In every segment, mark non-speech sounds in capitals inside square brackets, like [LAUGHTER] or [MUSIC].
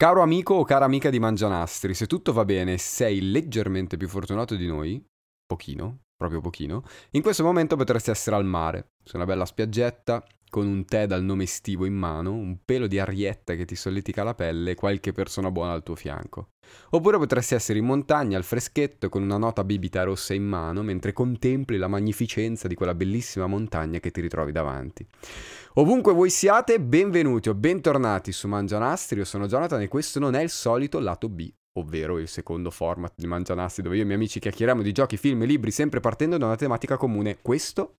Caro amico o cara amica di Mangianastri, se tutto va bene sei leggermente più fortunato di noi, pochino, proprio pochino, in questo momento potresti essere al mare, su una bella spiaggetta, con un tè dal nome estivo in mano, un pelo di arietta che ti solletica la pelle e qualche persona buona al tuo fianco. Oppure potresti essere in montagna al freschetto con una nota bibita rossa in mano mentre contempli la magnificenza di quella bellissima montagna che ti ritrovi davanti. Ovunque voi siate, benvenuti o bentornati su Mangianastri, io sono Jonathan e questo non è il solito lato B, ovvero il secondo format di Mangianastri dove io e i miei amici chiacchieriamo di giochi, film e libri sempre partendo da una tematica comune. Questo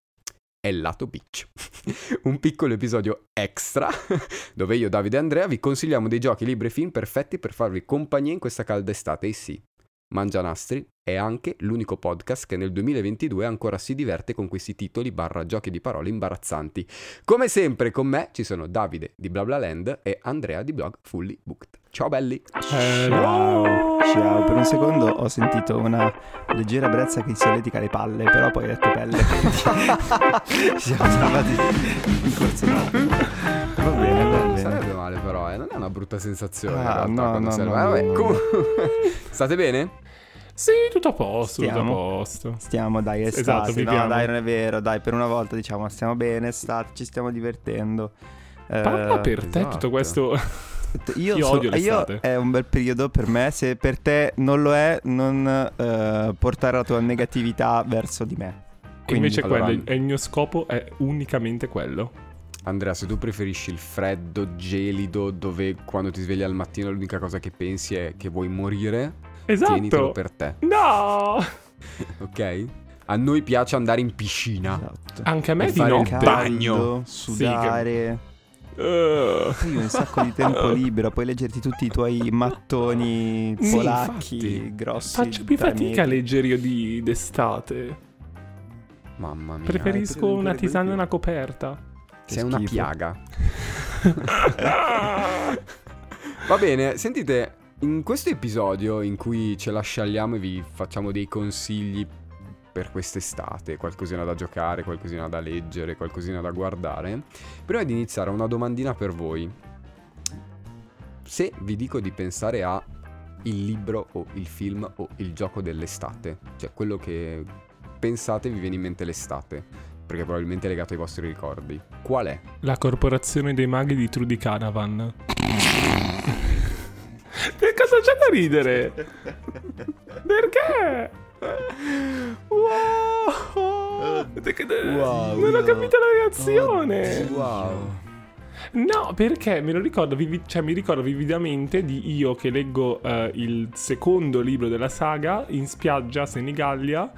è lato beach. [LAUGHS] un piccolo episodio extra [LAUGHS] dove io, Davide e Andrea vi consigliamo dei giochi, libri e film perfetti per farvi compagnia in questa calda estate. E sì, Mangianastri è anche l'unico podcast che nel 2022 ancora si diverte con questi titoli barra giochi di parole imbarazzanti. Come sempre con me ci sono Davide di BlaBlaLand e Andrea di blog Fully Booked. Ciao belli! Ciao! Ciao, per un secondo ho sentito una leggera brezza che si solletica le palle, però poi ho detto pelle. Ci [LAUGHS] siamo trovati in corso. Va bene, va Non bene. sarebbe male però, eh. non è una brutta sensazione. Ah, no, no, no, Eh, vabbè, no. comunque- State bene? Sì, tutto a posto, tutto a Stiamo? posto. Stiamo, dai, estate. Esatto, no, viviamo. dai, non è vero, dai, per una volta diciamo stiamo bene, estate, ci stiamo divertendo. Eh, Parla per te esatto. tutto questo. Io, [LAUGHS] Io so- odio l'estate. io è un bel periodo per me, se per te non lo è, non eh, portare la tua negatività verso di me. E invece allora- quello, è il mio scopo è unicamente quello. Andrea, se tu preferisci il freddo, gelido, dove quando ti svegli al mattino l'unica cosa che pensi è che vuoi morire, tienitelo Esatto. per te, No! [LAUGHS] ok? A noi piace andare in piscina. Esatto. Anche a me E di fare il notte. ca- bagno. sudare. Uh, Poi un sacco di tempo [LAUGHS] libero, puoi leggerti tutti i tuoi mattoni Sì, polacchi infatti. grossi. faccio più fatica a leggere io di d'estate. Mamma mia. Preferisco quello una tisana e una coperta. Che Sei una schifo. piaga. [LAUGHS] Va bene, sentite, in questo episodio in cui ce la sciagliamo e vi facciamo dei consigli per quest'estate, qualcosina da giocare, qualcosina da leggere, qualcosina da guardare, prima di iniziare una domandina per voi. Se vi dico di pensare a il libro o il film o il gioco dell'estate, cioè quello che pensate vi viene in mente l'estate, perché probabilmente è legato ai vostri ricordi, qual è? La corporazione dei maghi di Trudy Canavan. Che cosa c'è da ridere? Perché? Wow! Wow, non ho capito la reazione. Wow. No, perché me lo ricordo, cioè mi ricordo vividamente di io che leggo eh, il secondo libro della saga in spiaggia Senigallia,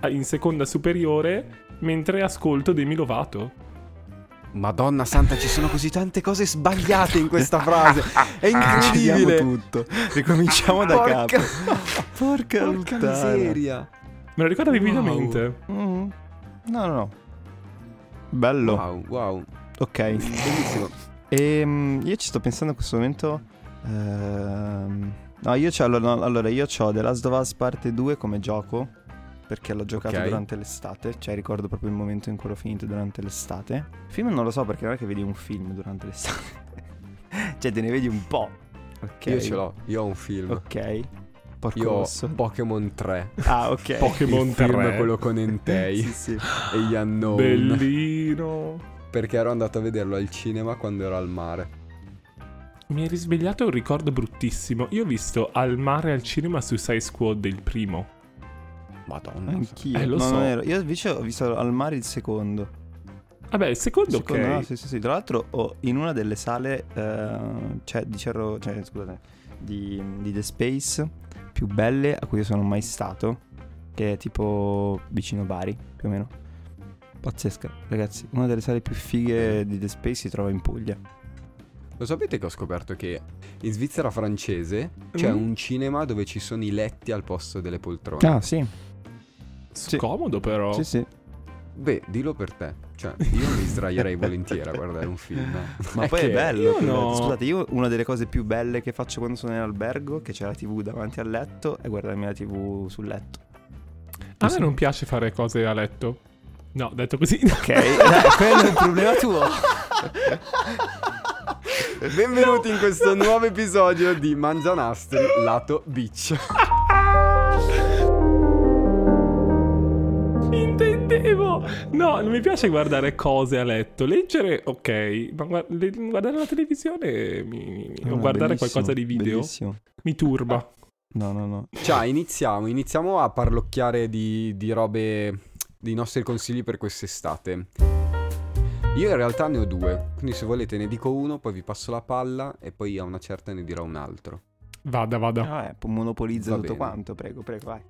eh, in seconda superiore, mentre ascolto Demi Lovato. Madonna santa, ci sono così tante cose sbagliate in questa frase. È [LAUGHS] Cancelliamo incredibile. tutto. Ricominciamo da Porca- capo. [LAUGHS] Porca, Porca miseria. Me lo ricordo Wow. vividamente. Mm. No, no, no. Bello. Wow, wow. Ok. Bellissimo. Ehm, io ci sto pensando in questo momento. ehm, no, io c'ho, allora, no, allora, io ho The Last of Us parte 2 come gioco. Perché l'ho giocato Ok. durante l'estate. Cioè, ricordo proprio il momento in cui l'ho finito durante l'estate. Il film non lo so perché non è che vedi un film durante l'estate. [LAUGHS] cioè, te ne vedi un po'. Ok. Io ce l'ho, io ho un film. Ok. Porco Io ho rosso. Pokémon 3. Ah, ok. [LAUGHS] Pokémon il film 3. quello con Entei [LAUGHS] sì, sì. e gli unknown. Bellino. Perché ero andato a vederlo al cinema quando ero al mare. Mi hai risvegliato un ricordo bruttissimo. Io ho visto al mare al cinema Suicide Squad il primo. Madonna. Anch'io. Eh, lo No, so. non ero- Io invece ho visto al mare il secondo. Vabbè, il secondo, Secondo, ok. no, sì, sì, sì. Tra l'altro, ho- in una delle sale eh, cioè, di Cerro, cioè, scusate, di, di The Space più belle a cui io sono mai stato, che è tipo vicino Bari, più o meno. Pazzesca, ragazzi. Una delle sale più fighe di The Space si trova in Puglia. Lo sapete che ho scoperto che in Svizzera francese c'è Mm. un cinema dove ci sono i letti al posto delle poltrone. Ah, sì. Sì. Comodo però. Sì, sì. Beh, dillo per te. Cioè, io mi sdraierei volentieri a guardare un film. [LAUGHS] [LAUGHS] Ma È poi è bello. io no. Scusate, io una delle cose più belle che faccio quando sono in albergo, che c'è la TV davanti al letto, è guardarmi la TV sul letto. A me non piace fare cose a letto. No, detto così. Ok, dai, [LAUGHS] quello è un problema tuo. Benvenuti in questo nuovo episodio di Mangianastri lato beach. Intendevo! No, non mi piace guardare cose a letto. Leggere, ok, ma guardare la televisione mi, mi- o No, guardare qualcosa di video Bellissimo. mi turba. No, no, no. Ciao, iniziamo. Iniziamo a parlocchiare di, di robe, dei nostri consigli per quest'estate. Io in realtà ne ho due, quindi se volete ne dico uno, poi vi passo la palla e poi a una certa ne dirò un altro. Vada, vada. Ah, eh, monopolizza Va tutto bene. quanto, prego, prego, vai.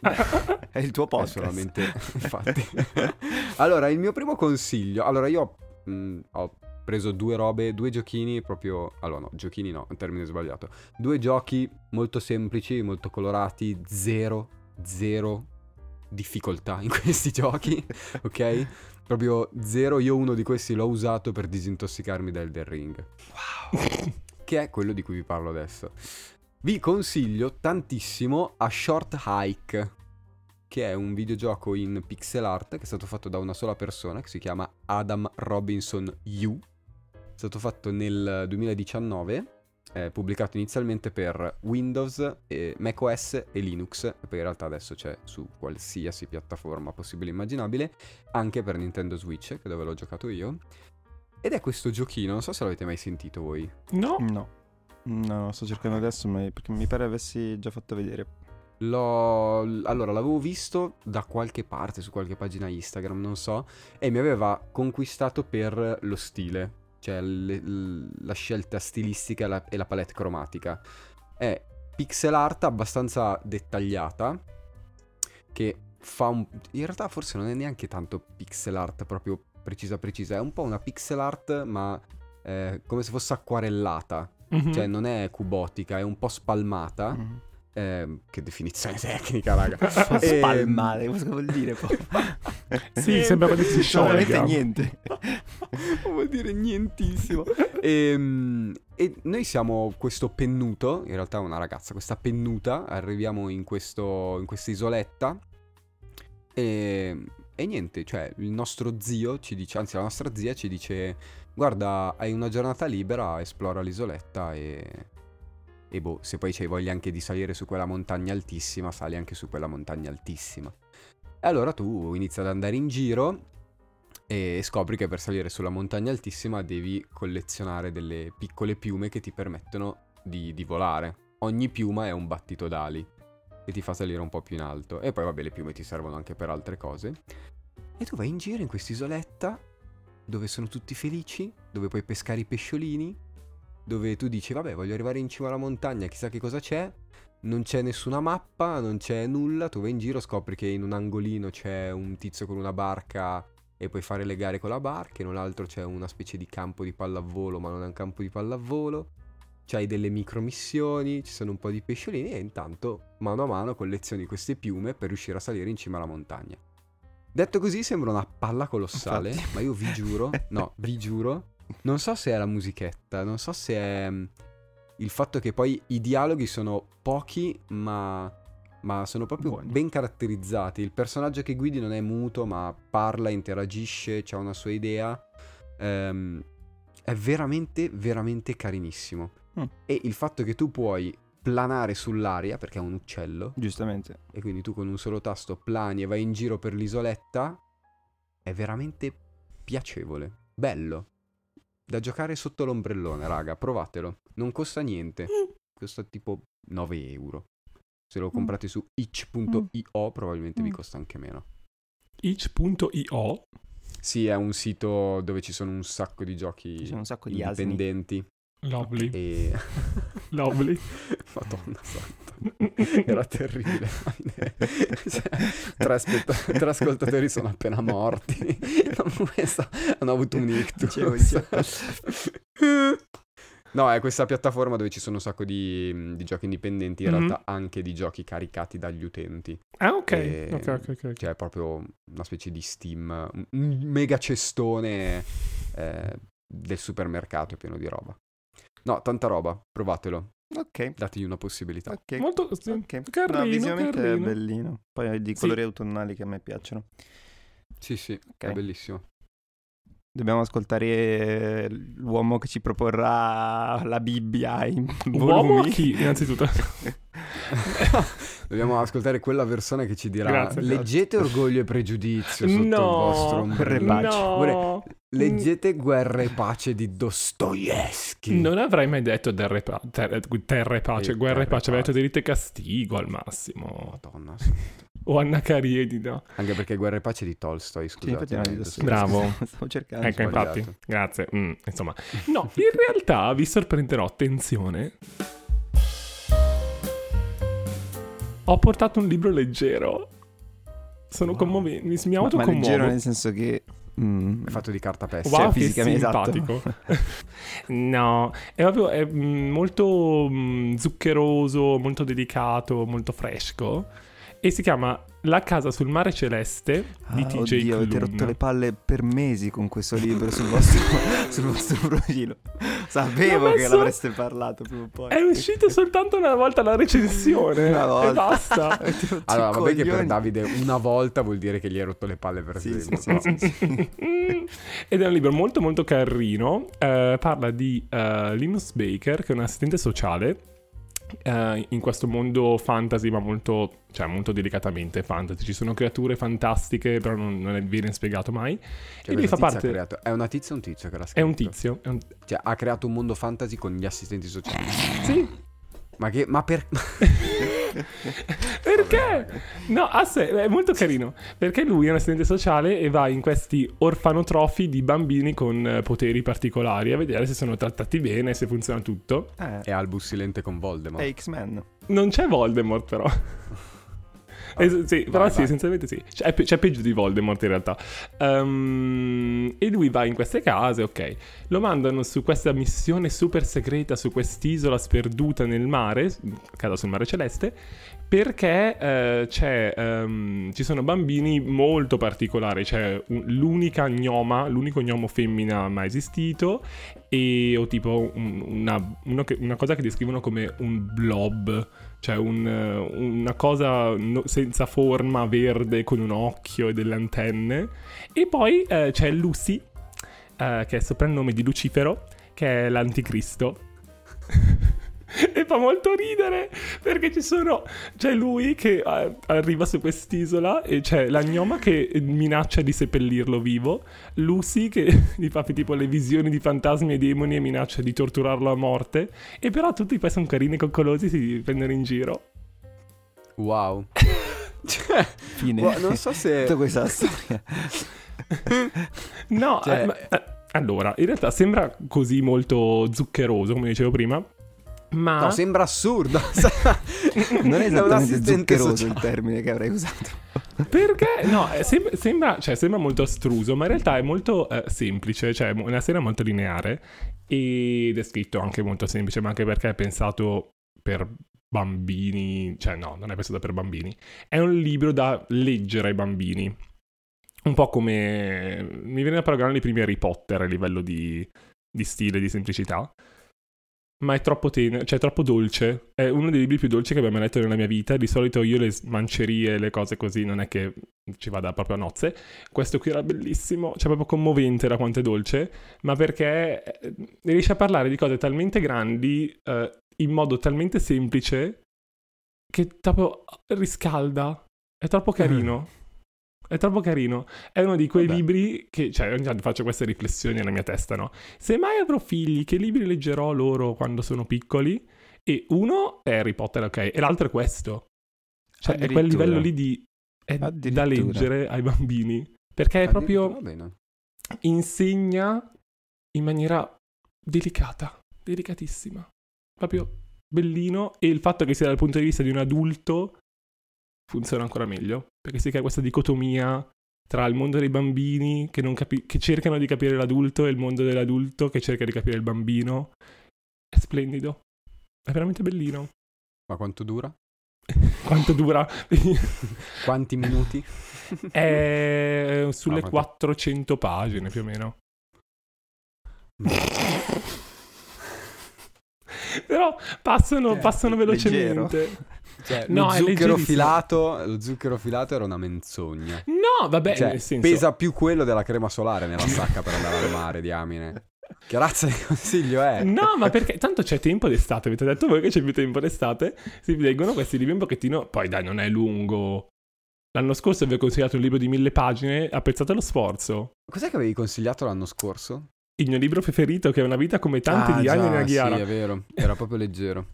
[LAUGHS] È il tuo podcast. solamente, infatti. [LAUGHS] allora, il mio primo consiglio. Allora, io mh, ho preso due robe, due giochini proprio. Allora, no, giochini no, termine sbagliato. Due giochi molto semplici, molto colorati, zero, zero difficoltà in [LAUGHS] questi giochi, ok? Proprio zero. Io uno di questi l'ho usato per disintossicarmi da Elden Ring. Wow. che è quello di cui vi parlo adesso. Vi consiglio tantissimo a Short Hike, che è un videogioco in pixel art che è stato fatto da una sola persona, che si chiama Adam Robinson U. È stato fatto nel 2019, è pubblicato inizialmente per Windows, e macOS e Linux, e poi in realtà adesso c'è su qualsiasi piattaforma possibile e immaginabile, anche per Nintendo Switch, che è dove l'ho giocato io. Ed è questo giochino, non so se l'avete mai sentito voi. No? No. No, no, sto cercando adesso ma- perché mi pare avessi già fatto vedere. L'ho... Allora, l'avevo visto da qualche parte, su qualche pagina Instagram, non so, e mi aveva conquistato per lo stile, cioè le- la scelta stilistica e la, e la palette cromatica. È pixel art abbastanza dettagliata, che fa un... In realtà forse non è neanche tanto pixel art proprio precisa precisa, è un po' una pixel art ma eh, come se fosse acquarellata, Mhm. cioè non è cubotica, è un po' spalmata. Mm. Ehm, che definizione [LAUGHS] tecnica, raga. [LAUGHS] Fa Ehm, spalmare, cosa vuol dire [LAUGHS] poi? Sì, sembra che si sciolga. Niente. Non vuol dire nientissimo. Ehm, E, noi siamo questo pennuto, in realtà è una ragazza, questa pennuta, arriviamo in, questo, in questa isoletta e, e niente, cioè il nostro zio ci dice, anzi la nostra zia ci dice, guarda hai una giornata libera, esplora l'isoletta e... E boh, se poi c'hai voglia anche di salire su quella montagna altissima, sali anche su quella montagna altissima. E allora tu inizi ad andare in giro e scopri che per salire sulla montagna altissima devi collezionare delle piccole piume che ti permettono di, di volare. Ogni piuma è un battito d'ali e ti fa salire un po' più in alto. E poi vabbè le piume ti servono anche per altre cose. E tu vai in giro in quest'isoletta dove sono tutti felici, dove puoi pescare i pesciolini, dove tu dici vabbè voglio arrivare in cima alla montagna, chissà che cosa c'è. Non c'è nessuna mappa, non c'è nulla, tu vai in giro, scopri che in un angolino c'è un tizio con una barca e puoi fare le gare con la barca, in un altro c'è una specie di campo di pallavolo, ma non è un campo di pallavolo. C'hai delle micromissioni, ci sono un po' di pesciolini e intanto mano a mano collezioni queste piume per riuscire a salire in cima alla montagna. Detto così sembra una palla colossale, Infatti. ma io vi giuro, [LAUGHS] no, vi giuro, non so se è la musichetta, non so se è mm, il fatto che poi i dialoghi sono pochi, ma, ma sono proprio Buoni. ben caratterizzati. Il personaggio che guidi non è muto, ma parla, interagisce, ha una sua idea. Ehm, è veramente, veramente carinissimo. Mm. E il fatto che tu puoi planare sull'aria, perché è un uccello, Giustamente. e quindi tu con un solo tasto plani e vai in giro per l'isoletta, è veramente piacevole, bello. Da giocare sotto l'ombrellone, raga, provatelo. Non costa niente, costa tipo 9 euro. Se lo comprate su itch.io probabilmente vi Mm. costa anche meno. itch.io Sì, è un sito dove ci sono un sacco di giochi Ci sono un sacco di asini. indipendenti. Lovely. E... [LAUGHS] Lovely. Madonna santa. Era terribile. [LAUGHS] Cioè, tre, aspetta- tre ascoltatori sono appena morti. Hanno avuto un ictus. No, è questa piattaforma dove ci sono un sacco di, di giochi indipendenti, in Mhm. realtà anche di giochi caricati dagli utenti. Ah, ok. E- Ok, ok, ok. Cioè, è proprio una specie di Steam, un- un mega cestone eh, del supermercato pieno di roba. No, tanta roba, provatelo, Ok. dategli una possibilità. Ok. Molto sì, Ok. carino, no, visivamente carino. è bellino. Poi ha di Sì. colori autunnali che a me piacciono. Sì, sì, Ok. è bellissimo. Dobbiamo ascoltare l'uomo che ci proporrà la Bibbia in Uomo volumi. chi, innanzitutto? [LAUGHS] Dobbiamo ascoltare quella persona che ci dirà Grazie, grazie. leggete Orgoglio e Pregiudizio sotto il vostro no, Guerra e ombrello. pace. no. Leggete Guerra e Pace di Dostoevsky. Non avrei mai detto terra e pa- ter- e pace, Eh, guerra e pace, avrei detto pace. delitto e castigo al massimo. Madonna. Sì. O Anna Karenina. Anche perché Guerra e Pace di Tolstoi, Sì, scusate. infatti è di eh, Dostoevsky. Bravo. [LAUGHS] Stavo cercando. Ecco, infatti, grazie. Mm, insomma, no, in realtà vi sorprenderò, attenzione. Ho portato un libro leggero. Sono Wow. commovente, mi, mi Ma, ma autocommuovo. leggero nel senso che... mm, È fatto di cartapesta. Wow, Cioè, fisicamente, esatto. simpatico. [LAUGHS] [LAUGHS] no, è proprio è, mm, molto mm, zuccheroso, molto delicato, molto fresco. E si chiama La casa sul mare celeste di Ah, TJ oddio, avete Klune. rotto le palle per mesi con questo libro sul vostro, [LAUGHS] sul vostro profilo. Sapevo L'ho che messo- l'avreste parlato prima o poi. È uscito soltanto una volta la recensione Una volta. e basta. [LAUGHS] Avete Allora, vabbè che per. Davide una volta vuol dire che gli hai rotto le palle per Sì, sì, sempre. sì, sì, sì. Ed è un libro molto molto carino. eh, parla di eh, Linus Baker, che è un assistente sociale. Eh, in questo mondo fantasy, ma molto, cioè, molto delicatamente fantasy. Ci sono creature fantastiche, però non, non è- viene spiegato mai. Cioè, e lui fa parte. creato- È una tizia o un tizio che l'ha È scritto? un tizio. È un... Cioè, ha creato un mondo fantasy con gli assistenti sociali. Sì. Ma che... Ma per... [LAUGHS] Perché? No, a sé, è molto carino. Perché lui è un assistente sociale e va in questi orfanotrofi di bambini con eh, poteri particolari a vedere se sono trattati bene, se funziona tutto. Eh, È Albus Silente con Voldemort. è X-Men. Non c'è Voldemort, però. [LAUGHS] Es- sì, però vai, sì, vai. essenzialmente sì. C'è, pe- c'è peggio di Voldemort in realtà. Ehm, e lui va in queste case, ok. Lo mandano su questa missione super segreta su quest'isola sperduta nel mare, casa sul mare celeste, perché eh, c'è, ehm, ci sono bambini molto particolari. C'è un- l'unica gnoma, l'unico gnomo femmina mai esistito, e o tipo un- una, che- una cosa che descrivono come un blob, cioè un, una cosa no- senza forma verde con un occhio e delle antenne. E poi eh, c'è Lucy, eh, che è il soprannome di Lucifero, che è l'anticristo. [LAUGHS] [LAUGHS] e fa molto ridere perché ci sono c'è lui che eh, arriva su quest'isola e c'è la gnoma che minaccia di seppellirlo vivo Lucy che [LAUGHS] gli fa tipo le visioni di fantasmi e demoni e minaccia di torturarlo a morte e però tutti poi sono carini e coccolosi si prendono in giro Wow. [LAUGHS] cioè, Fine. boh, non so se... Tutta questa storia. no Cioè- eh, ma- eh, allora in realtà sembra così molto zuccheroso come dicevo prima ma No, sembra assurdo. [LAUGHS] Non è [LAUGHS] esattamente zuccheroso il termine che avrei usato. Perché? No, eh, sem- sembra, cioè, sembra molto astruso, ma in realtà è molto eh, semplice, cioè è una serie molto lineare ed è scritto anche molto semplice, ma anche perché è pensato per bambini, cioè no, non è pensato per bambini. È un libro da leggere ai bambini. Un po' come... mi viene da paragonare i primi Harry Potter a livello di, di stile, di semplicità. Ma è troppo tenero, cioè è troppo dolce. È uno dei libri più dolci che abbia mai letto nella mia vita. Di solito io le mancerie, le cose così, non è che ci vada proprio a nozze. Questo qui era bellissimo, cioè proprio commovente da quanto è dolce, ma perché eh, riesce a parlare di cose talmente grandi eh, in modo talmente semplice che proprio riscalda. È troppo carino. È troppo carino. È uno di quei Vabbè. libri che, cioè, ogni tanto faccio queste riflessioni nella mia testa, no? Se mai avrò figli, che libri leggerò loro quando sono piccoli? E uno è Harry Potter, ok, e l'altro è questo. Cioè, è quel livello lì di... è da leggere ai bambini. Perché è proprio bene. insegna in maniera delicata, delicatissima. Proprio bellino e il fatto che sia dal punto di vista di un adulto funziona ancora meglio, perché si crea questa dicotomia tra il mondo dei bambini che, non capi- che cercano di capire l'adulto e il mondo dell'adulto che cerca di capire il bambino. È splendido. È veramente bellino. Ma quanto dura? [LAUGHS] Quanto dura? [LAUGHS] Quanti minuti? È [LAUGHS] sulle Ah, ma che- 400 pagine più o meno. Però passano, Eh, passano leggero. Cioè, No, lo zucchero filato, lo zucchero filato era una menzogna. No, vabbè, Cioè, nel senso... pesa più quello della crema solare nella sacca per andare al mare, diamine. Che razza di consiglio è? No, ma perché tanto c'è tempo d'estate, avete detto voi che c'è più tempo d'estate, si leggono questi libri un pochettino, poi dai, non è lungo. L'anno scorso vi ho consigliato un libro di mille pagine, apprezzate lo sforzo. Cos'è che avevi consigliato l'anno scorso? Il mio libro preferito, che è Una vita come tante Ah, di Anna Naghiara, Sì, è vero, era proprio leggero.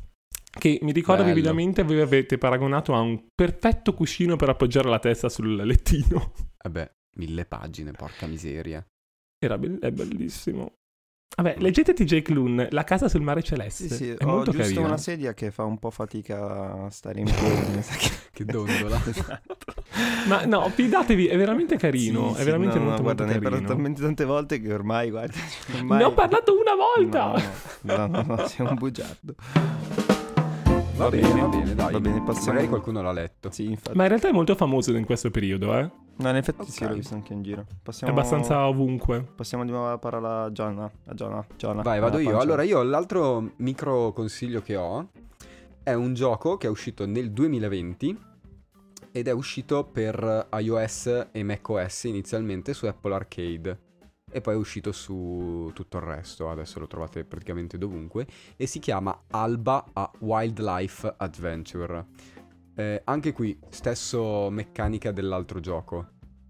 Che mi ricordo Bello. vividamente voi avete paragonato a un perfetto cuscino per appoggiare la testa sul lettino. [LAUGHS] Vabbè, mille pagine, porca miseria. Era be- è bellissimo. Vabbè, leggete TJ Klun, La casa sul mare celeste. Sì, sì, è ho molto giusto carino. una sedia che fa un po' fatica a stare in piedi. che- [LAUGHS] Che dondola. [LAUGHS] Ma no, fidatevi, è veramente carino. Sì, è sì, veramente no, no, molto, guarda, molto ne parlo carino. talmente tante volte che ormai, guarda, ormai... Ne ho parlato una volta! No, no, no, no, sei un bugiardo. Va, bene, va bene, dai. Va bene, passiamo... Magari qualcuno l'ha letto. Sì, infatti. Ma in realtà è molto famoso in questo periodo, eh. No, in effetti sì, Ok. l'ho visto anche in giro. È Passiamo... abbastanza ovunque. Passiamo di nuovo la parola a Gianna. A Gianna. Gianna. Vai, vado alla io. Allora, io l'altro micro consiglio che ho è un gioco che è uscito nel 2020 ed è uscito per iOS e macOS inizialmente su Apple Arcade e poi è uscito su tutto il resto, adesso lo trovate praticamente dovunque e si chiama Alba a Wildlife Adventure. Eh, anche qui, stesso meccanica dell'altro gioco.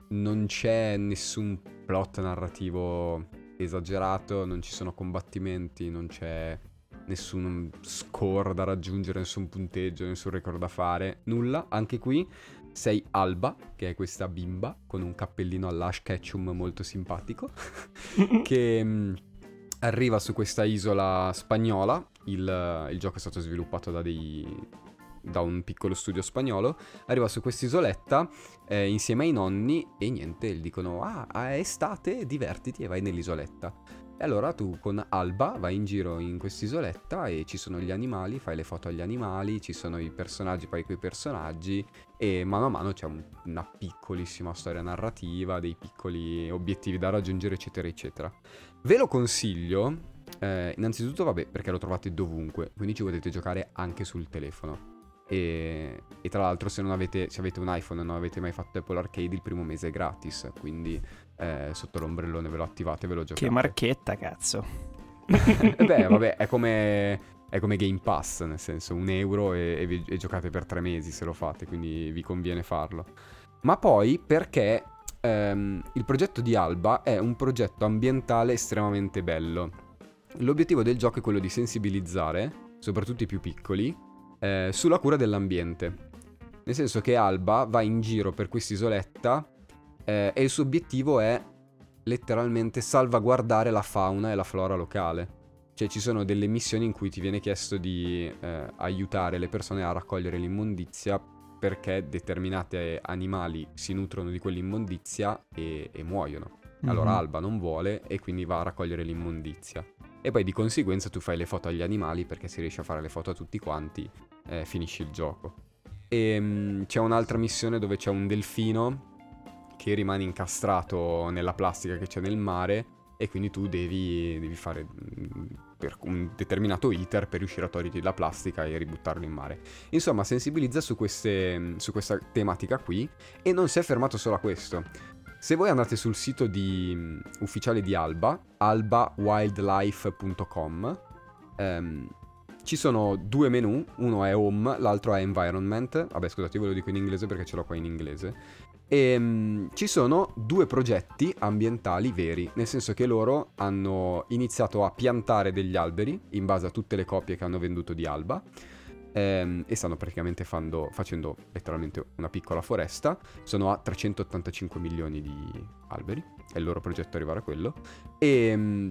Non c'è nessun plot narrativo esagerato, non ci sono combattimenti, non c'è nessun score da raggiungere, nessun punteggio, nessun record da fare, nulla. Anche qui sei Alba, che è questa bimba con un cappellino all'Ash Ketchum molto simpatico, [LAUGHS] che mh, arriva su questa isola spagnola. Il, il gioco è stato sviluppato da dei da un piccolo studio spagnolo, arriva su quest'isoletta eh, insieme ai nonni e niente, gli dicono ah, è estate, divertiti e vai nell'isoletta. E allora tu con Alba vai in giro in quest'isoletta e ci sono gli animali, fai le foto agli animali, ci sono i personaggi, fai quei personaggi e mano a mano c'è un- una piccolissima storia narrativa, dei piccoli obiettivi da raggiungere, eccetera, eccetera. Ve lo consiglio, eh, innanzitutto vabbè perché lo trovate dovunque, quindi ci potete giocare anche sul telefono. E, e tra l'altro se avete, se avete un iPhone e non avete mai fatto Apple Arcade il primo mese è gratis, quindi eh, sotto l'ombrellone ve lo attivate e ve lo giocate. Che marchetta, cazzo. Eh Beh, [LAUGHS] vabbè, è come, è come Game Pass, nel senso un euro e, e e giocate per tre mesi se lo fate, quindi vi conviene farlo. Ma poi perché ehm, il progetto di Alba è un progetto ambientale estremamente bello. L'obiettivo del gioco è quello di sensibilizzare, soprattutto i più piccoli, eh, sulla cura dell'ambiente. Nel senso che Alba va in giro per quest'isoletta eh, e il suo obiettivo è letteralmente salvaguardare la fauna e la flora locale. Cioè ci sono delle missioni in cui ti viene chiesto di eh, aiutare le persone a raccogliere l'immondizia perché determinati animali si nutrono di quell'immondizia e, e muoiono. Allora Mhm. Alba non vuole e quindi va a raccogliere l'immondizia. E poi di conseguenza tu fai le foto agli animali perché se riesci a fare le foto a tutti quanti eh, finisci il gioco. E mm, c'è un'altra missione dove c'è un delfino che rimane incastrato nella plastica che c'è nel mare e quindi tu devi, devi fare mm, un determinato iter per riuscire a toglierti la plastica e ributtarlo in mare. Insomma, sensibilizza su, queste, su questa tematica qui e non si è fermato solo a questo. Se voi andate sul sito di, mm, ufficiale di Alba, albawildlife.com, ehm, ci sono due menu, uno è home, l'altro è environment. Vabbè, scusate, io ve lo dico in inglese perché ce l'ho qua in inglese. E mm, ci sono due progetti ambientali veri, nel senso che loro hanno iniziato a piantare degli alberi in base a tutte le copie che hanno venduto di Alba ehm, e stanno praticamente fando- facendo letteralmente una piccola foresta. Sono a 385 milioni di alberi, è il loro progetto arrivare a quello. E, mm,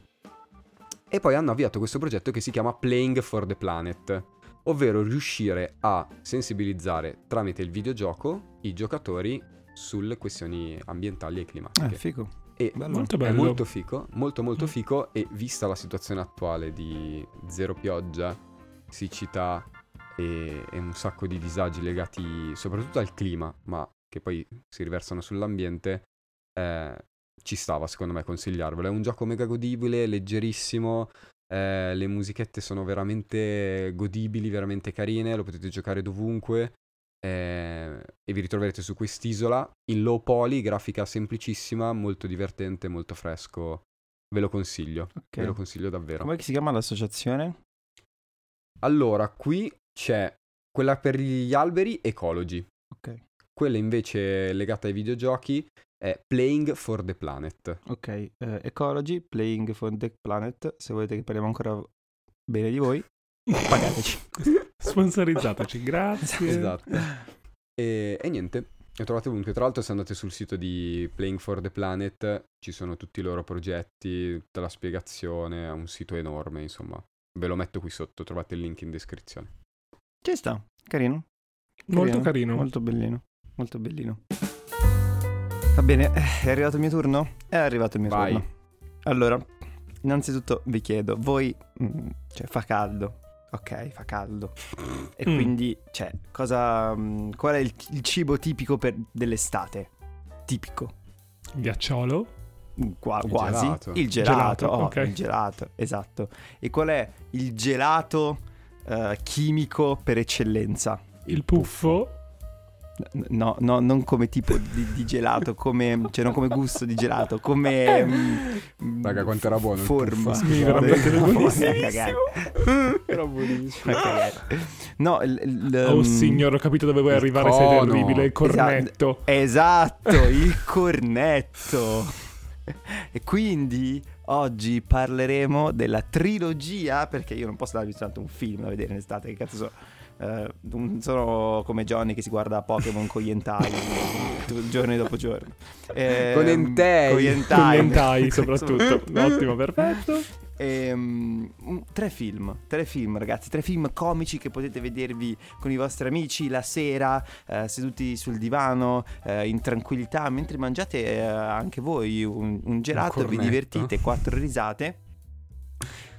e poi hanno avviato questo progetto che si chiama Playing for the Planet, ovvero riuscire a sensibilizzare tramite il videogioco i giocatori sulle questioni ambientali e climatiche. Eh, figo. E Bello. Molto è bello. molto fico, molto molto Mm. fico e vista la situazione attuale di zero pioggia, siccità e, e un sacco di disagi legati soprattutto al clima, ma che poi si riversano sull'ambiente, eh, ci stava secondo me consigliarvelo. È un gioco mega godibile, leggerissimo, eh, le musichette sono veramente godibili, veramente carine, lo potete giocare dovunque eh, e vi ritroverete su quest'isola in low poly, grafica semplicissima, molto divertente, molto fresco. Ve lo consiglio, Ok. ve lo consiglio davvero. Com'è che si chiama l'associazione? Allora, qui c'è quella per gli alberi, Ecology. Ok. Quella invece legata ai videogiochi è Playing for the Planet. Ok, eh, Ecology, Playing for the Planet. Se volete che parliamo ancora bene di voi, [LAUGHS] pagateci. [LAUGHS] Sponsorizzateci, grazie. Esatto. E, e niente, le trovate ovunque. Tra l'altro, se andate sul sito di Playing for the Planet, ci sono tutti i loro progetti, tutta la spiegazione. È un sito enorme, insomma. Ve lo metto qui sotto, trovate il link in descrizione. Ci sta, carino. Molto carino. Molto bellino, molto bellino. Va bene, eh, è arrivato il mio turno? È arrivato il mio Vai. turno. Allora, innanzitutto vi chiedo, voi, mm, cioè fa caldo, ok, fa caldo. [LAUGHS] E Mm. quindi, cioè, cosa, mm, qual è il, il cibo tipico per, dell'estate? Tipico. Ghiacciolo. Mm, qua- Il quasi. gelato. Il gelato, Gelato, oh, ok. il gelato, esatto. E qual è il gelato eh, chimico per eccellenza? Il puffo. No, no, non come tipo di, di gelato, come, cioè non come gusto di gelato, come... mm, Raga, quanto era buono il Forma. Sì, era No, buonissimo. Era buonissimo. No, il... il, Oh um, signore, ho capito dove vuoi arrivare, sei cono. terribile. Il cornetto. Esatto, il cornetto. E quindi oggi parleremo della trilogia, perché io non posso darvi soltanto un film da vedere in estate, che cazzo so. Eh, non sono come Johnny che si guarda Pokémon con gli hentai [LAUGHS] tu- giorno dopo giorno. Ehm, Con hentai. Con gli Con gli hentai [LAUGHS] soprattutto. Ottimo, perfetto. Ehm, un- tre film, tre film ragazzi, tre film comici che potete vedervi con i vostri amici la sera, eh, seduti sul divano, eh, in tranquillità, mentre mangiate eh, anche voi un, un gelato, vi cornetto. divertite, quattro risate.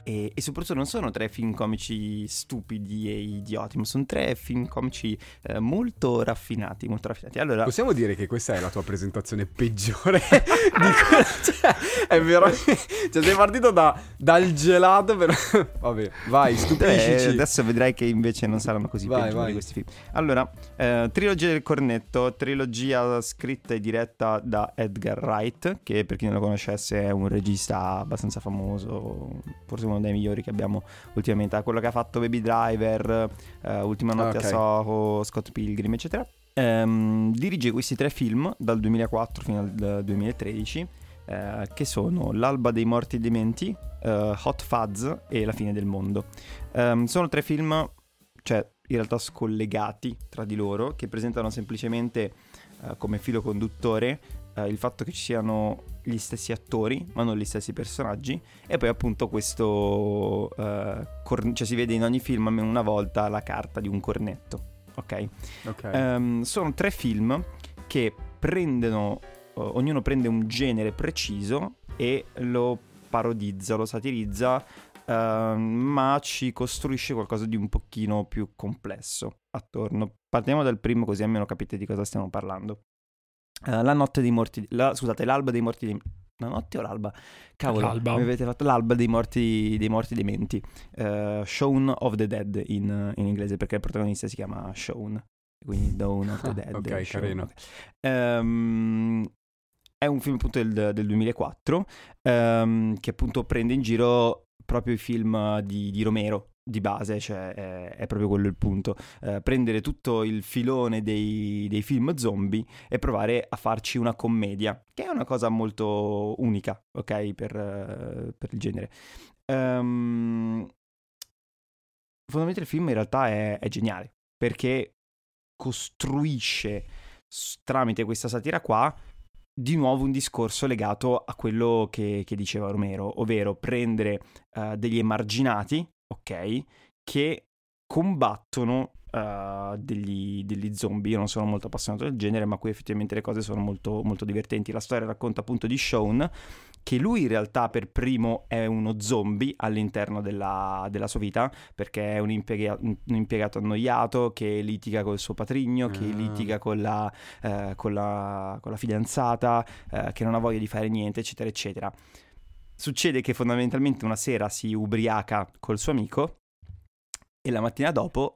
E, e soprattutto non sono tre film comici stupidi e idioti, ma sono tre film comici eh, molto raffinati, molto raffinati. Allora, Possiamo dire che questa è la tua presentazione peggiore [LAUGHS] di quella... Cioè, è veramente... Cioè, sei partito da, dal gelato per... Vabbè, vai, Eh, stupiscici. adesso vedrai che invece non saranno così Vai, peggiori vai. questi film. Allora, eh, trilogia del cornetto, trilogia scritta e diretta da Edgar Wright, che per chi non lo conoscesse è un regista abbastanza famoso, forse uno dei migliori che abbiamo ultimamente, quello che ha fatto Baby Driver, eh, Ultima notte Ok. a Soho, Scott Pilgrim, eccetera. Ehm, dirige questi tre film dal 2004 fino al 2013, eh, che sono L'alba dei morti dementi, eh, Hot Fuzz e La fine del mondo. Ehm, sono tre film, cioè in realtà scollegati tra di loro, che presentano semplicemente eh, come filo conduttore eh, il fatto che ci siano gli stessi attori, ma non gli stessi personaggi, e poi appunto questo, eh, cor- cioè si vede in ogni film almeno una volta la carta di un cornetto, ok? Ok. Ehm, sono tre film che prendono, eh, ognuno prende un genere preciso e lo parodizza, lo satirizza, ehm, ma ci costruisce qualcosa di un pochino più complesso attorno. Partiamo dal primo così almeno capite di cosa stiamo parlando. Eh, la notte dei morti, la- scusate, l'alba dei morti dei... La notte o l'alba? Cavolo, L'alba. mi avete fatto l'alba dei morti, dei morti dementi. Eh, Shaun of the Dead in, in inglese perché il protagonista si chiama Shaun. Quindi Dawn of the [LAUGHS] Dead. ok, Shaun, carino. Ehm, è un film appunto del, del 2004 ehm, che appunto prende in giro proprio i film di, di Romero di base, cioè è, è proprio quello il punto. Eh, prendere tutto il filone dei, dei film zombie e provare a farci una commedia, che è una cosa molto unica, ok, per, eh, per il genere. Ehm, fondamentalmente il film in realtà è, è geniale, perché costruisce tramite questa satira qua di nuovo un discorso legato a quello che, che diceva Romero, ovvero prendere eh, degli emarginati, ok, che combattono eh, degli, degli zombie. Io non sono molto appassionato del genere, ma qui effettivamente le cose sono molto, molto divertenti. La storia racconta appunto di Shaun, che lui in realtà per primo è uno zombie all'interno della, della sua vita, perché è un, impiega- un impiegato annoiato che litiga col suo patrigno, che Ah. litiga con la, eh, con la, con la fidanzata, eh, che non ha voglia di fare niente, eccetera, eccetera. Succede che fondamentalmente una sera si ubriaca col suo amico e la mattina dopo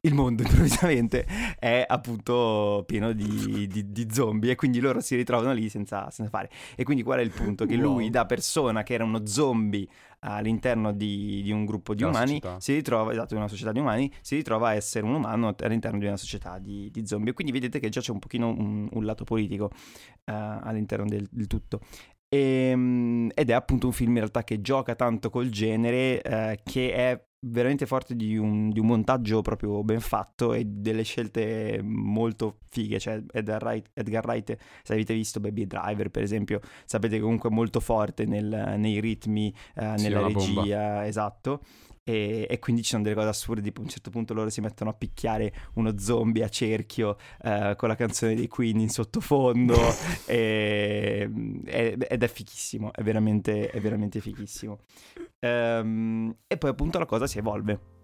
il mondo [LAUGHS] improvvisamente è appunto pieno di, di, di, zombie e quindi loro si ritrovano lì senza, senza, fare. E quindi qual è il punto? Che lui da persona che era uno zombie all'interno di, di un gruppo di umani società. si ritrova, esatto, in una società di umani, si ritrova a essere un umano all'interno di una società di, di zombie. E quindi vedete che già c'è un pochino un, un lato politico uh, all'interno del, del tutto. E, ehm, ed è appunto un film in realtà che gioca tanto col genere, eh, che è veramente forte di un, di un, montaggio proprio ben fatto e delle scelte molto fighe. Cioè, Edgar Wright, Edgar Wright se avete visto Baby Driver, per esempio, sapete comunque molto forte nel, nei ritmi, eh, nella regia, bomba. esatto. E, e, quindi ci sono delle cose assurde, tipo a un certo punto loro si mettono a picchiare uno zombie a cerchio eh, con la canzone dei Queen in sottofondo [LAUGHS] e, ed è fichissimo, è veramente, è veramente fichissimo. Ehm, e poi appunto la cosa si evolve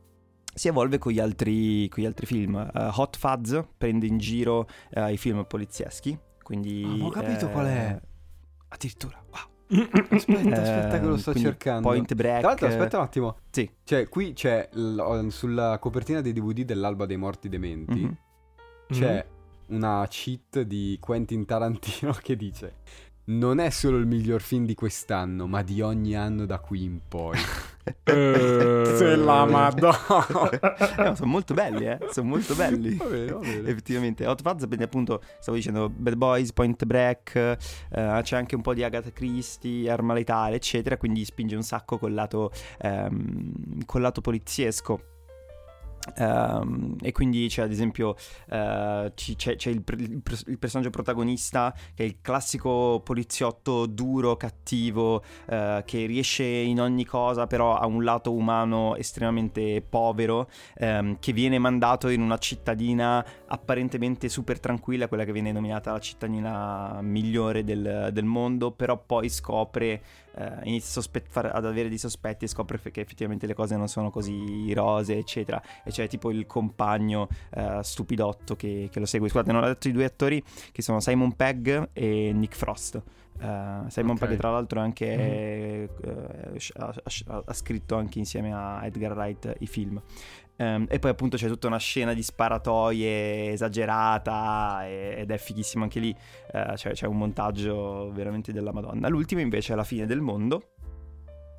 si evolve con gli altri, con gli altri film. Uh, Hot Fuzz prende in giro uh, i film polizieschi. Quindi. Ah, ho capito qual è. Eh, addirittura, wow. [LAUGHS] Aspetta, aspetta che lo sto cercando. Point Break. Tra l'altro, aspetta un attimo. Sì. Cioè, qui c'è l- sulla copertina dei DVD dell'Alba dei Morti Dementi mm-hmm. c'è mm-hmm. una cheat di Quentin Tarantino [LAUGHS] che dice non è solo il miglior film di quest'anno, ma di ogni anno da qui in poi. [LAUGHS] eh, se la [LAUGHS] madonna. no, sono molto belli, eh. Sono molto belli. Va bene, va bene. Effettivamente. Hot Fuzz, appunto, stavo dicendo Bad Boys, Point Break, eh, c'è anche un po' di Agatha Christie, Arma Letale, eccetera, quindi spinge un sacco col lato, ehm, col lato poliziesco Um, e quindi c'è ad esempio uh, c'è, c'è il, il, il, personaggio protagonista che è il classico poliziotto duro, cattivo, uh, che riesce in ogni cosa però ha un lato umano estremamente povero, um, che viene mandato in una cittadina apparentemente super tranquilla, quella che viene nominata la cittadina migliore del, del mondo, però poi scopre eh, inizia sospet- far, ad avere dei sospetti e scopre che effettivamente le cose non sono così rose, eccetera. E c'è tipo il compagno eh, stupidotto che, che, lo segue. Scusate, non ho detto i due attori che sono Simon Pegg e Nick Frost. Uh, Simon okay. Pegg tra l'altro anche mm-hmm. uh, ha, ha, ha, scritto anche insieme a Edgar Wright i film Um, e poi appunto c'è tutta una scena di sparatoie esagerata e, ed è fighissimo anche lì, uh, cioè c'è un montaggio veramente della Madonna. L'ultimo invece è La fine del mondo,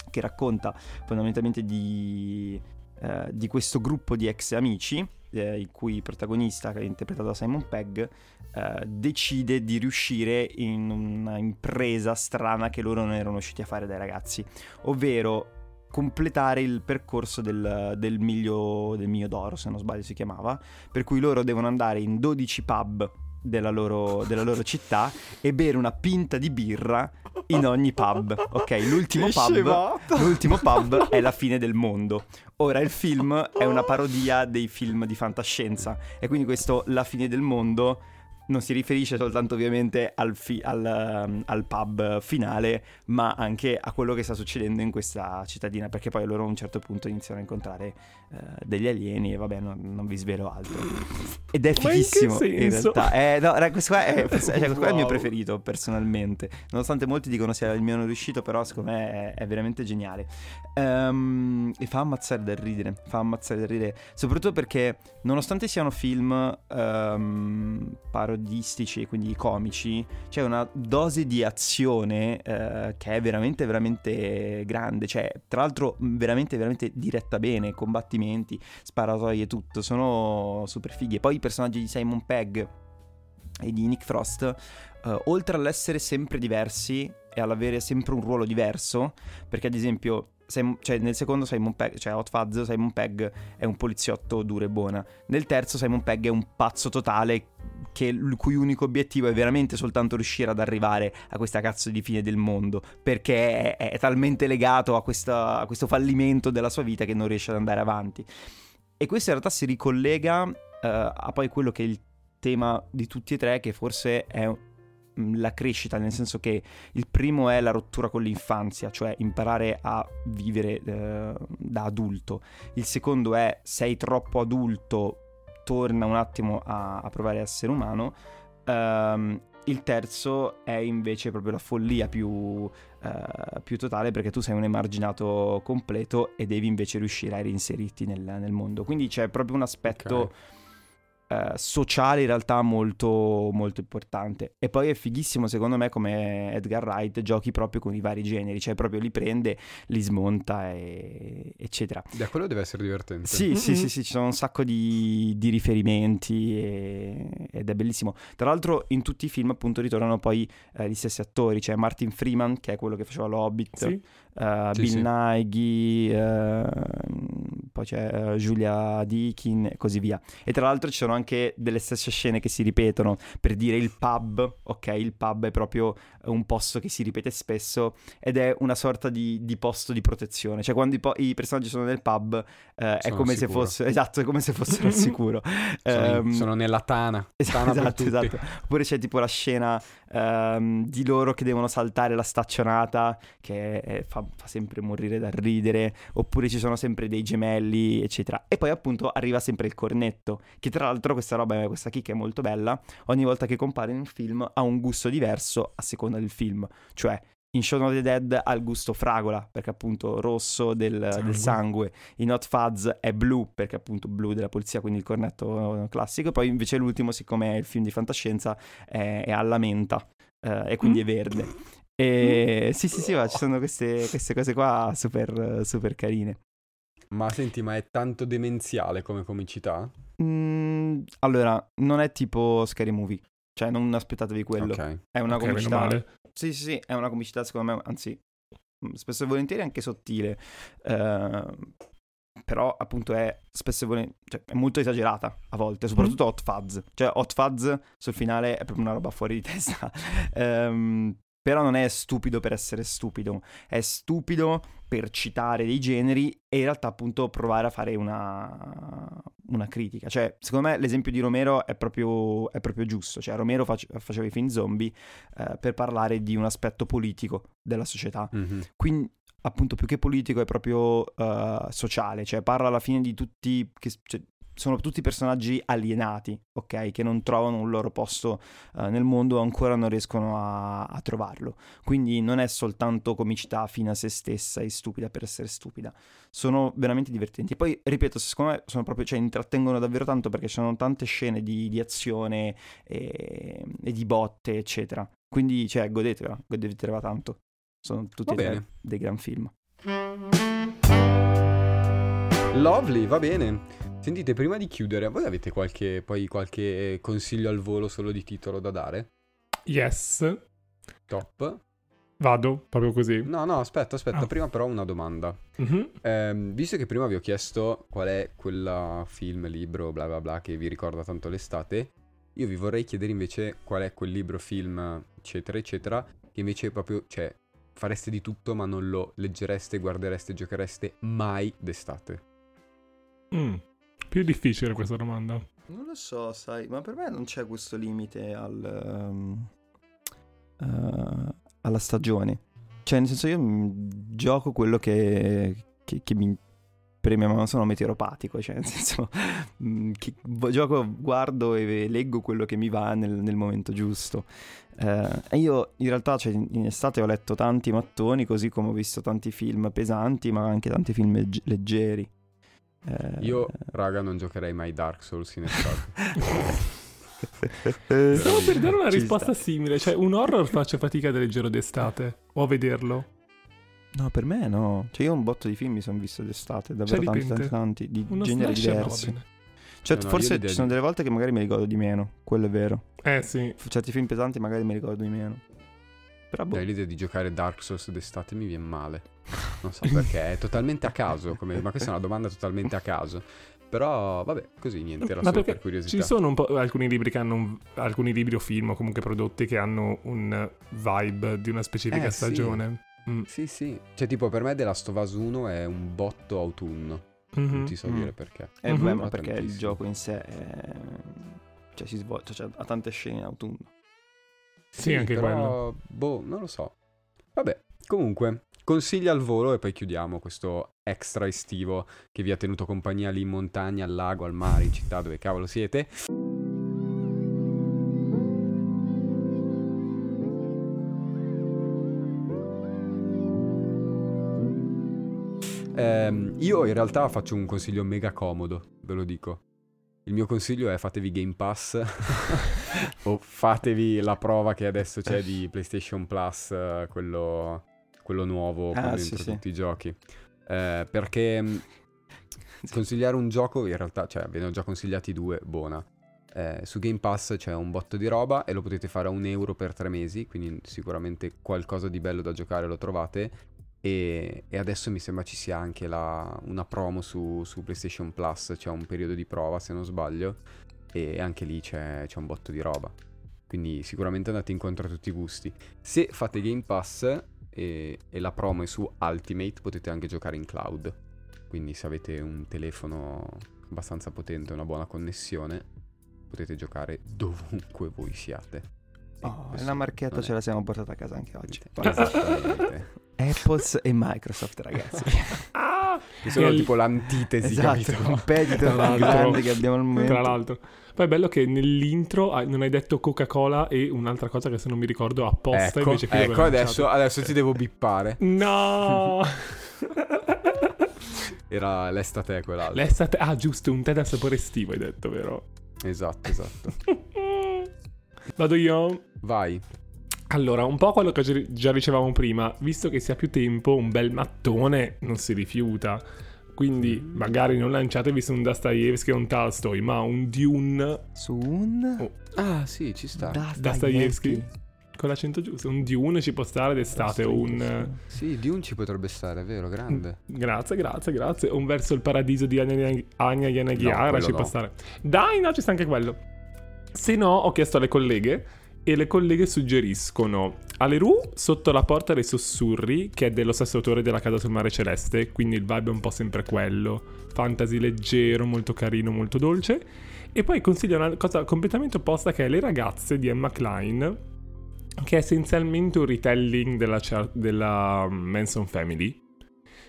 che racconta fondamentalmente di, uh, di questo gruppo di ex amici, eh, il cui protagonista, che è interpretato da Simon Pegg, eh, decide di riuscire in una impresa strana che loro non erano riusciti a fare dai ragazzi, ovvero completare il percorso del, del, miglio, del miglio d'oro, se non sbaglio si chiamava, per cui loro devono andare in 12 pub della loro, della loro, città e bere una pinta di birra in ogni pub. Ok, l'ultimo pub, l'ultimo pub è la fine del mondo. Ora il film è una parodia dei film di fantascienza e quindi questo La fine del mondo non si riferisce soltanto ovviamente al, fi- al, um, al, pub finale, ma anche a quello che sta succedendo in questa cittadina, perché poi loro a un certo punto iniziano a incontrare degli alieni e vabbè, non, non, vi svelo altro. [LAUGHS] Ed è fighissimo in, in, realtà. Eh, no, questo qua, è, [LAUGHS] cioè, questo qua è il mio preferito personalmente, nonostante molti dicono sia il mio non riuscito, però secondo me è, è veramente geniale. Um, e fa ammazzare da ridere, fa ammazzare da ridere, soprattutto perché nonostante siano film um, parodistici quindi comici, c'è una dose di azione uh, che è veramente veramente grande, cioè tra l'altro veramente veramente diretta bene, combattimenti, sparatorie e tutto, sono super fighi. E poi i personaggi di Simon Pegg e di Nick Frost, uh, oltre all'essere sempre diversi e all'avere sempre un ruolo diverso, perché ad esempio Simon, cioè nel secondo Simon Pegg, cioè Hot Fuzz, Simon Pegg è un poliziotto duro e buona. Nel terzo Simon Pegg è un pazzo totale che, il cui unico obiettivo è veramente soltanto riuscire ad arrivare a questa cazzo di fine del mondo, perché è, è talmente legato a, questa, a, questo fallimento della sua vita che non riesce ad andare avanti. E questo in realtà si ricollega uh, a poi quello che è il tema di tutti e tre, che forse è Mm, la crescita, nel senso che il primo è la rottura con l'infanzia, cioè imparare a vivere eh, da adulto. Il secondo è sei troppo adulto, torna un attimo a, a provare a essere umano. Um, il terzo è invece proprio la follia più, eh, più totale perché tu sei un emarginato completo e devi invece riuscire a reinserirti nel, nel mondo. Quindi c'è proprio un aspetto Ok. Eh, sociale in realtà molto, molto importante. E poi è fighissimo secondo me come Edgar Wright giochi proprio con i vari generi, cioè proprio li prende, li smonta e, eccetera. Da quello deve essere divertente. Sì, sì, Mhm. sì, sì, ci sono un sacco di, di riferimenti e- ed è bellissimo. Tra l'altro in tutti i film appunto ritornano poi eh, gli stessi attori, c'è Martin Freeman che è quello che faceva l'Hobbit, Sì. eh, Sì, Bill sì. Nighy, eh, poi c'è eh, Julia Deakin e così via. E tra l'altro ci sono anche delle stesse scene che si ripetono, per dire il pub, ok? Il pub è proprio un posto che si ripete spesso ed è una sorta di, di posto di protezione. Cioè quando i, po- i personaggi sono nel pub eh, è come se sicuro. fosse... Esatto, è come se fossero al [LAUGHS] sicuro. Sono, Ehm, sono nella tana. [LAUGHS] Esatto, Tana esatto, esatto. Oppure c'è tipo la scena ehm, di loro che devono saltare la staccionata, che è- fa, fa sempre morire da ridere. Oppure ci sono sempre dei gemelli, eccetera. E poi appunto arriva sempre il cornetto, che tra l'altro questa roba, questa chicca è molto bella. Ogni volta che compare in un film ha un gusto diverso a seconda del film. Cioè, in Shaun of the Dead ha il gusto fragola, perché appunto rosso del del Sangue. sangue. In Hot Fuzz è blu, perché appunto blu della polizia, quindi il cornetto classico. E poi invece l'ultimo, siccome è il film di fantascienza, è, è alla menta eh, e quindi è verde. E sì, sì, sì, ma ci sono queste, queste cose qua super, super carine. Ma senti, ma è tanto demenziale come comicità? Mm, allora, non è tipo Scary Movie, cioè non aspettatevi quello. Ok. È una Ok, meno comicità. Sì, sì, sì, è una comicità secondo me, anzi, mm, spesso e volentieri anche sottile. eh, però appunto è spesso e volentieri, cioè, è molto esagerata a volte, soprattutto Hot Fuzz. Cioè Hot Fuzz sul finale è proprio una roba fuori di testa. [LAUGHS] Ehm, però non è stupido per essere stupido, è stupido per citare dei generi e in realtà appunto provare a fare una, una critica. Cioè, secondo me l'esempio di Romero è proprio, è proprio giusto. Cioè, Romero face- faceva i film zombie eh, per parlare di un aspetto politico della società. Mhm. Quindi, appunto, più che politico è proprio eh, sociale, cioè parla alla fine di tutti, che, cioè, sono tutti personaggi alienati, ok? Che non trovano un loro posto eh, nel mondo o ancora non riescono a, a trovarlo. Quindi non è soltanto comicità fine a se stessa e stupida per essere stupida. Sono veramente divertenti. Poi, ripeto, secondo me sono proprio, cioè, intrattengono davvero tanto perché ci sono tante scene di, di azione e, e di botte, eccetera. Quindi, cioè, godetevela, godetevela tanto. Sono tutti bene. dei gran film. Lovely, va bene. Sentite, prima di chiudere, voi avete qualche, poi qualche consiglio al volo solo di titolo da dare? Yes. Top. Vado, proprio così. No, no, aspetta, aspetta, Ah. prima però una domanda. Mhm. Ehm, visto che prima vi ho chiesto qual è quel film, libro, bla bla bla che vi ricorda tanto l'estate, io vi vorrei chiedere invece qual è quel libro, film, eccetera, eccetera, che invece proprio, cioè, fareste di tutto ma non lo leggereste, guardereste, giochereste mai d'estate. Mm. Più difficile questa domanda. Non lo so, sai, ma per me non c'è questo limite al, ehm, eh, alla stagione. Cioè, nel senso, io gioco quello che, che, che mi preme, ma non sono meteoropatico. Cioè, nel senso, [LAUGHS] mm, gioco, guardo e leggo quello che mi va nel, nel momento giusto. Eh, e io in realtà, cioè, in in estate ho letto tanti mattoni, così come ho visto tanti film pesanti, ma anche tanti film legg- leggeri. Eh, Io, raga, non giocherei mai Dark Souls in estate. [LAUGHS] Stavo per dare una Ci risposta sta. simile. Cioè, un horror faccio fatica a leggerlo d'estate. O a vederlo. No, per me no. Cioè, io un botto di film mi sono visto d'estate, davvero Cioè, tanti, tanti, tanti, di Uno generi diversi. cioè, no, forse ci sono delle volte che magari mi ricordo di meno, quello è vero. Eh sì. Certi film pesanti magari mi ricordo di meno. Però boh. Dai, l'idea di giocare Dark Souls d'estate mi viene male. [LAUGHS] Non so perché, è totalmente a caso, come- ma questa è una domanda totalmente a caso. Però, vabbè, così niente, era Ma solo per curiosità. Ci sono un po' alcuni libri che hanno un- alcuni libri o film o comunque prodotti che hanno un vibe di una specifica Eh, sì. stagione. Mm. Sì, sì. Cioè, tipo, per me The Last of Us 1 è un botto autunno. Mhm. Non ti so Mm. dire perché. Eh, Mhm. vabbè, ma Ma perché il tantissimo. gioco in sé è... Cioè, si svolge, cioè, ha tante scene in autunno. Sì, anche però, quello. Boh, non lo so. Vabbè, comunque, Consigli al volo e poi chiudiamo questo extra estivo che vi ha tenuto compagnia lì in montagna, al lago, al mare, in città, dove cavolo siete. Eh, io in realtà faccio un consiglio mega comodo, ve lo dico. Il mio consiglio è fatevi Game Pass [LAUGHS] o fatevi la prova che adesso c'è di [LAUGHS] PlayStation Plus, eh, quello quello nuovo Ah, dentro sì, sì. tutti i giochi. Eh, perché mh, [LAUGHS] consigliare un gioco, in realtà, cioè, ve ne ho già consigliati due, buona. Eh, su Game Pass c'è un botto di roba e lo potete fare a un euro per tre mesi, quindi sicuramente qualcosa di bello da giocare lo trovate. E, e adesso mi sembra ci sia anche la- una promo su, su PlayStation Plus, c'è un periodo di prova se non sbaglio, e anche lì c'è, c'è un botto di roba. Quindi sicuramente andate incontro a tutti i gusti. Se fate Game Pass e, e la promo è su Ultimate, potete anche giocare in cloud. Quindi se avete un telefono abbastanza potente e una buona connessione, potete giocare dovunque voi siate. E Oh, la marchetta ce la siamo portata a casa anche oggi. Esattamente. [LAUGHS] Apples e Microsoft, ragazzi. [LAUGHS] Ah! Che sono E- tipo l'antitesi, esatto, capito? competitor [LAUGHS] grande che abbiamo al momento. Tra l'altro. Poi è bello che nell'intro hai- non hai detto Coca-Cola e un'altra cosa che se non mi ricordo apposta Ecco, invece che ecco adesso, adesso ti devo bippare. No! [LAUGHS] Era l'estate quell'altro. L'estate... Ah, giusto, un tè da sapore estivo hai detto, vero? Esatto, esatto. [LAUGHS] Vado io? Vai. Allora, un po' quello che gi- già dicevamo prima, visto che si ha più tempo, un bel mattone non si rifiuta. Quindi Mm. magari non lanciatevi su un Dostoevsky o un Tolstoi, ma un Dune Su un... Oh, Ah, sì, ci sta. Dostoevsky con l'accento giusto. Un Dune ci può stare d'estate un... Sì, Dune ci potrebbe stare, è vero, grande. Grazie, grazie, grazie. Un verso il paradiso di Anya Anya No, ci no. può stare. Dai, no, ci sta anche quello. Se no, ho chiesto alle colleghe e le colleghe suggeriscono Aleru sotto la porta dei sussurri, che è dello stesso autore della Casa sul mare celeste, quindi il vibe è un po' sempre quello. Fantasy leggero, molto carino, molto dolce. E poi consiglio una cosa completamente opposta che è Le ragazze di Emma Klein, che è essenzialmente un retelling della, della Manson Family.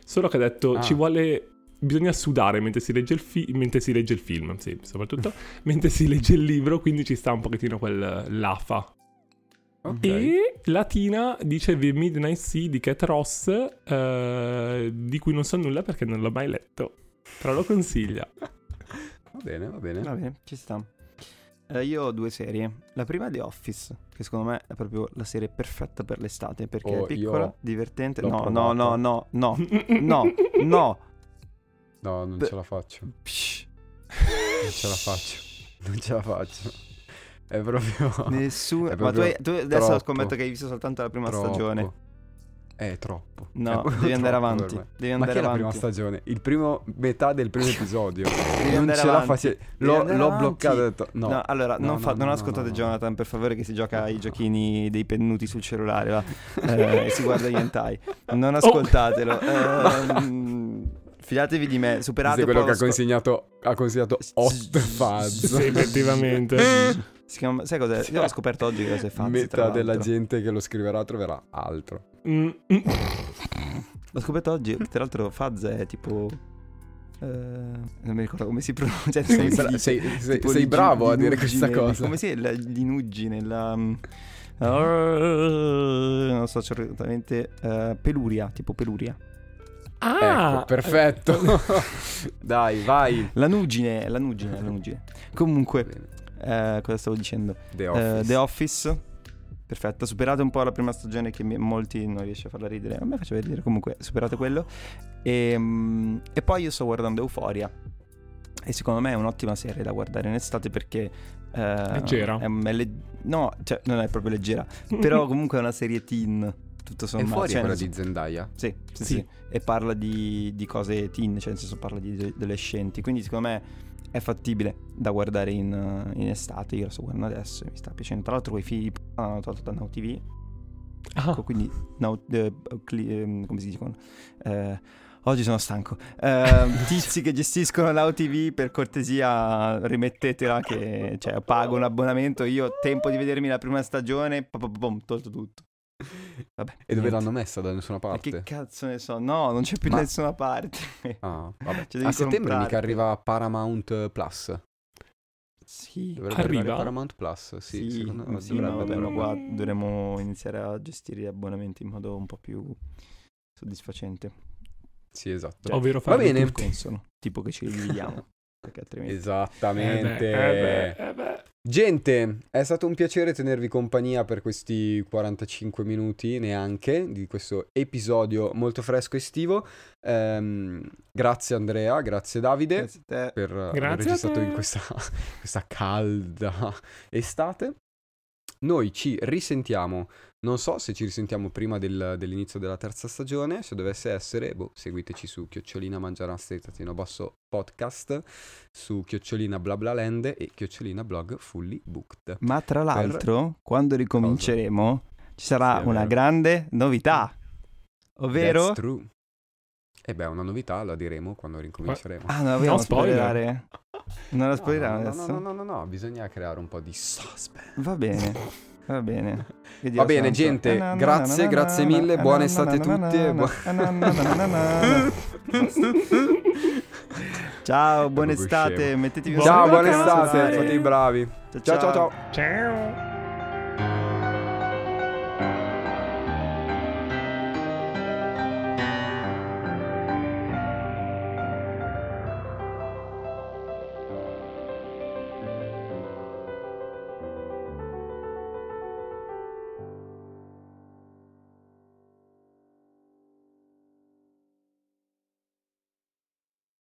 Solo che ha detto Ah. ci vuole. Bisogna sudare mentre si legge il, fi- mentre si legge il film, sì, soprattutto [LAUGHS] mentre si legge il libro, quindi ci sta un pochettino quel l'afa. Ok. E Latina dice The Midnight Sea di Cat Ross, eh, di cui non so nulla perché non l'ho mai letto, però lo consiglia. [LAUGHS] Va bene, va bene. Va bene, ci sta. Eh, io ho due serie. La prima è The Office, che secondo me è proprio la serie perfetta per l'estate perché Oh, è piccola, divertente. No, no, no, provata. no, no, no, no. [LAUGHS] No, non Beh. ce la faccio. Psh, Non ce la faccio. Non ce la faccio. È proprio... [LAUGHS] Nessuno. È Ma tu, hai- tu adesso troppo. scommetto che hai visto soltanto la prima troppo. stagione. È troppo. No, È devi andare avanti. Devi Ma andare che è la avanti. prima stagione? Il primo metà del primo episodio. non andare ce la avanti. Devi L'ho, l'ho avanti. bloccato detto no. No, allora, No, non, no, fa- no, non no, ascoltate. Jonathan, per favore, che si gioca ai [LAUGHS] giochini dei pennuti sul cellulare, va? Eh, si guarda gli hentai. Oh. Non ascoltatelo. [LAUGHS] Ehm, fidatevi di me, superate è quello che ha consegnato, ha consigliato Hot Fuzz. Sì, effettivamente. si chiama- sai cos'è? Io l'ho scoperto oggi che cos'è Fuzz, Metà della gente che lo scriverà troverà altro. Mm. L'ho scoperto oggi, tra l'altro Fuzz è tipo... eh, non mi ricordo come si pronuncia. Sei, sei- sei- sei bravo a dire questa cosa. Come si è la- l'inuggine, la... mm, non so certamente eh, peluria, tipo peluria. Ah, ecco, perfetto. [LAUGHS] Dai, vai. La nuggine, la nuggine, la nuggine. Comunque, eh, cosa stavo dicendo? The Eh, Office. The Office. Perfetto, superate un po' la prima stagione che mi- molti non riesce a farla ridere. A me faceva ridere comunque, superate quello. E, mm, e poi io sto guardando Euphoria. E secondo me è un'ottima serie da guardare in estate perché... eh, Leggera. è- è leg- no, cioè non è proprio leggera. Però [LAUGHS] comunque è una serie teen. Tutto E sommato. fuori cioè, quella nel- di Zendaya. sì, sì, Sì. sì. E parla di, di cose teen, cioè nel senso parla di adolescenti. Quindi secondo me è fattibile da guardare in, in estate. Io la sto guardando adesso e mi sta piacendo. Tra l'altro quei p- hanno tolto da Now TV. Ah, Ecco, quindi Now, eh, cli- ehm, come si dicono? Eh, oggi sono stanco. Eh, [LAUGHS] tizi che gestiscono Now TV, per cortesia rimettetela che cioè, pago un abbonamento. Io ho tempo di vedermi la prima stagione, pom, pom, tolto tutto. Vabbè, E dove niente. l'hanno messa? Da nessuna Ma parte? che cazzo ne so? No, non c'è più Ma- da nessuna parte. Ah, vabbè. Cioè, devi A settembre comprarti. mica arriva Paramount Plus. Sì, Dovrebbe Arriva? Paramount Plus, sì, sì, secondo me sì, ma dovrebbe, ma dovrebbe. qua dovremmo iniziare a gestire gli abbonamenti in modo un po' più soddisfacente. Sì, esatto. Ovvero Va farli bene. tutti. Consono, tipo che ci dividiamo. [LAUGHS] perché altrimenti... Esattamente. Eh beh, eh beh, eh beh. Gente, è stato un piacere tenervi compagnia per questi 45 minuti neanche di questo episodio molto fresco estivo. Ehm, grazie Andrea, grazie Davide Grazie per aver Grazie a registrato in questa, [LAUGHS] questa calda estate. Noi ci risentiamo, non so se ci risentiamo prima del- dell'inizio della terza stagione, se dovesse essere, boh, seguiteci su chiocciolina mangiarastri trattino basso podcast, su chiocciolina blablaland e chiocciolina blog fully booked. Ma tra l'altro, quando ricominceremo, ci sarà Sì, una vero. grande novità. Ovvero... That's true. E beh, una novità la diremo quando ricominceremo. Ah, non dobbiamo No, spoiler. Non la No, spoileriamo no, adesso? No, no, no, no, no, bisogna creare un po' di suspense. Va bene, [LAUGHS] va bene. Va bene, gente, Na, na, grazie, na, grazie mille, na, buone na, estate a tutti. [LAUGHS] Ciao, buona estate, mettetevi un Ciao, Ciao, buona estate, fate i bravi. Ciao, ciao, ciao. Ciao.